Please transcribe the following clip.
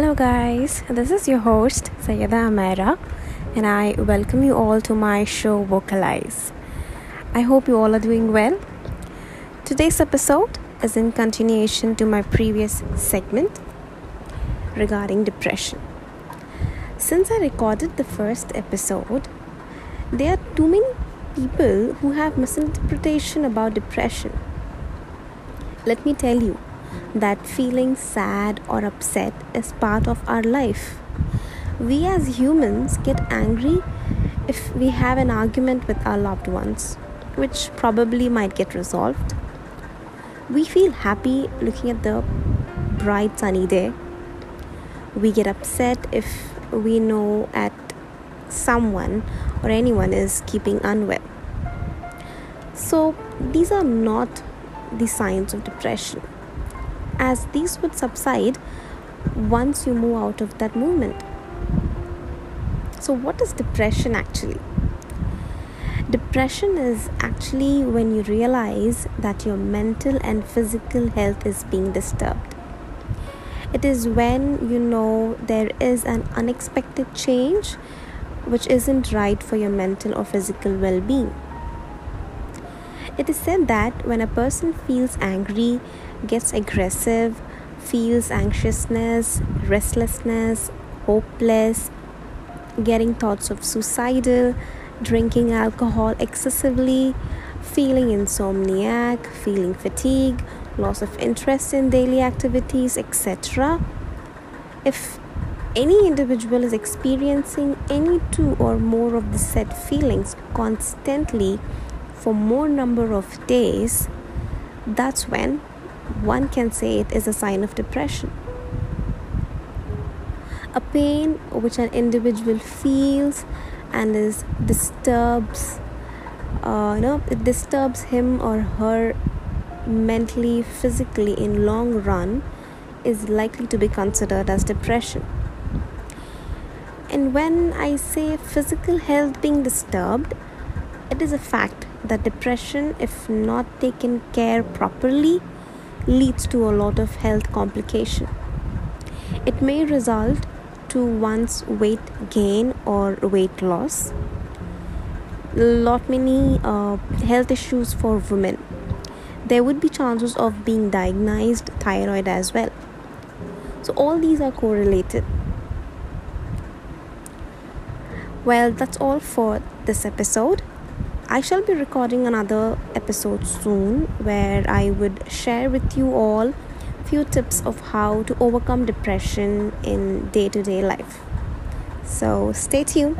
Hello, guys. This is your host, Sayeda Amira, and I welcome you all to my show Vocalize. I hope you all are doing well. Today's episode is in continuation to my previous segment regarding depression. Since I recorded the first episode, there are too many people who have misinterpretation about depression. Let me tell you that feeling sad or upset is part of our life. We as humans get angry if we have an argument with our loved ones, which probably might get resolved. We feel happy looking at the bright sunny day. We get upset if we know at someone or anyone is keeping unwell. So, these are not the signs of depression as these would subside once you move out of that movement. So, what is depression actually? Depression is actually when you realize that your mental and physical health is being disturbed. It is when you know there is an unexpected change which isn't right for your mental or physical well being. It is said that when a person feels angry, gets aggressive, feels anxiousness, restlessness, hopeless, getting thoughts of suicidal, drinking alcohol excessively, feeling insomniac, feeling fatigue, loss of interest in daily activities, etc. If any individual is experiencing any two or more of the said feelings constantly for more number of days, that's when one can say it is a sign of depression. A pain which an individual feels and is disturbs, uh, you know, it disturbs him or her mentally, physically in long run is likely to be considered as depression. And when I say physical health being disturbed, it is a fact that depression, if not taken care properly, leads to a lot of health complication. It may result to one's weight gain or weight loss. Lot many uh, health issues for women. There would be chances of being diagnosed thyroid as well. So all these are correlated. Well, that's all for this episode. I shall be recording another episode soon where I would share with you all few tips of how to overcome depression in day-to-day life. So stay tuned.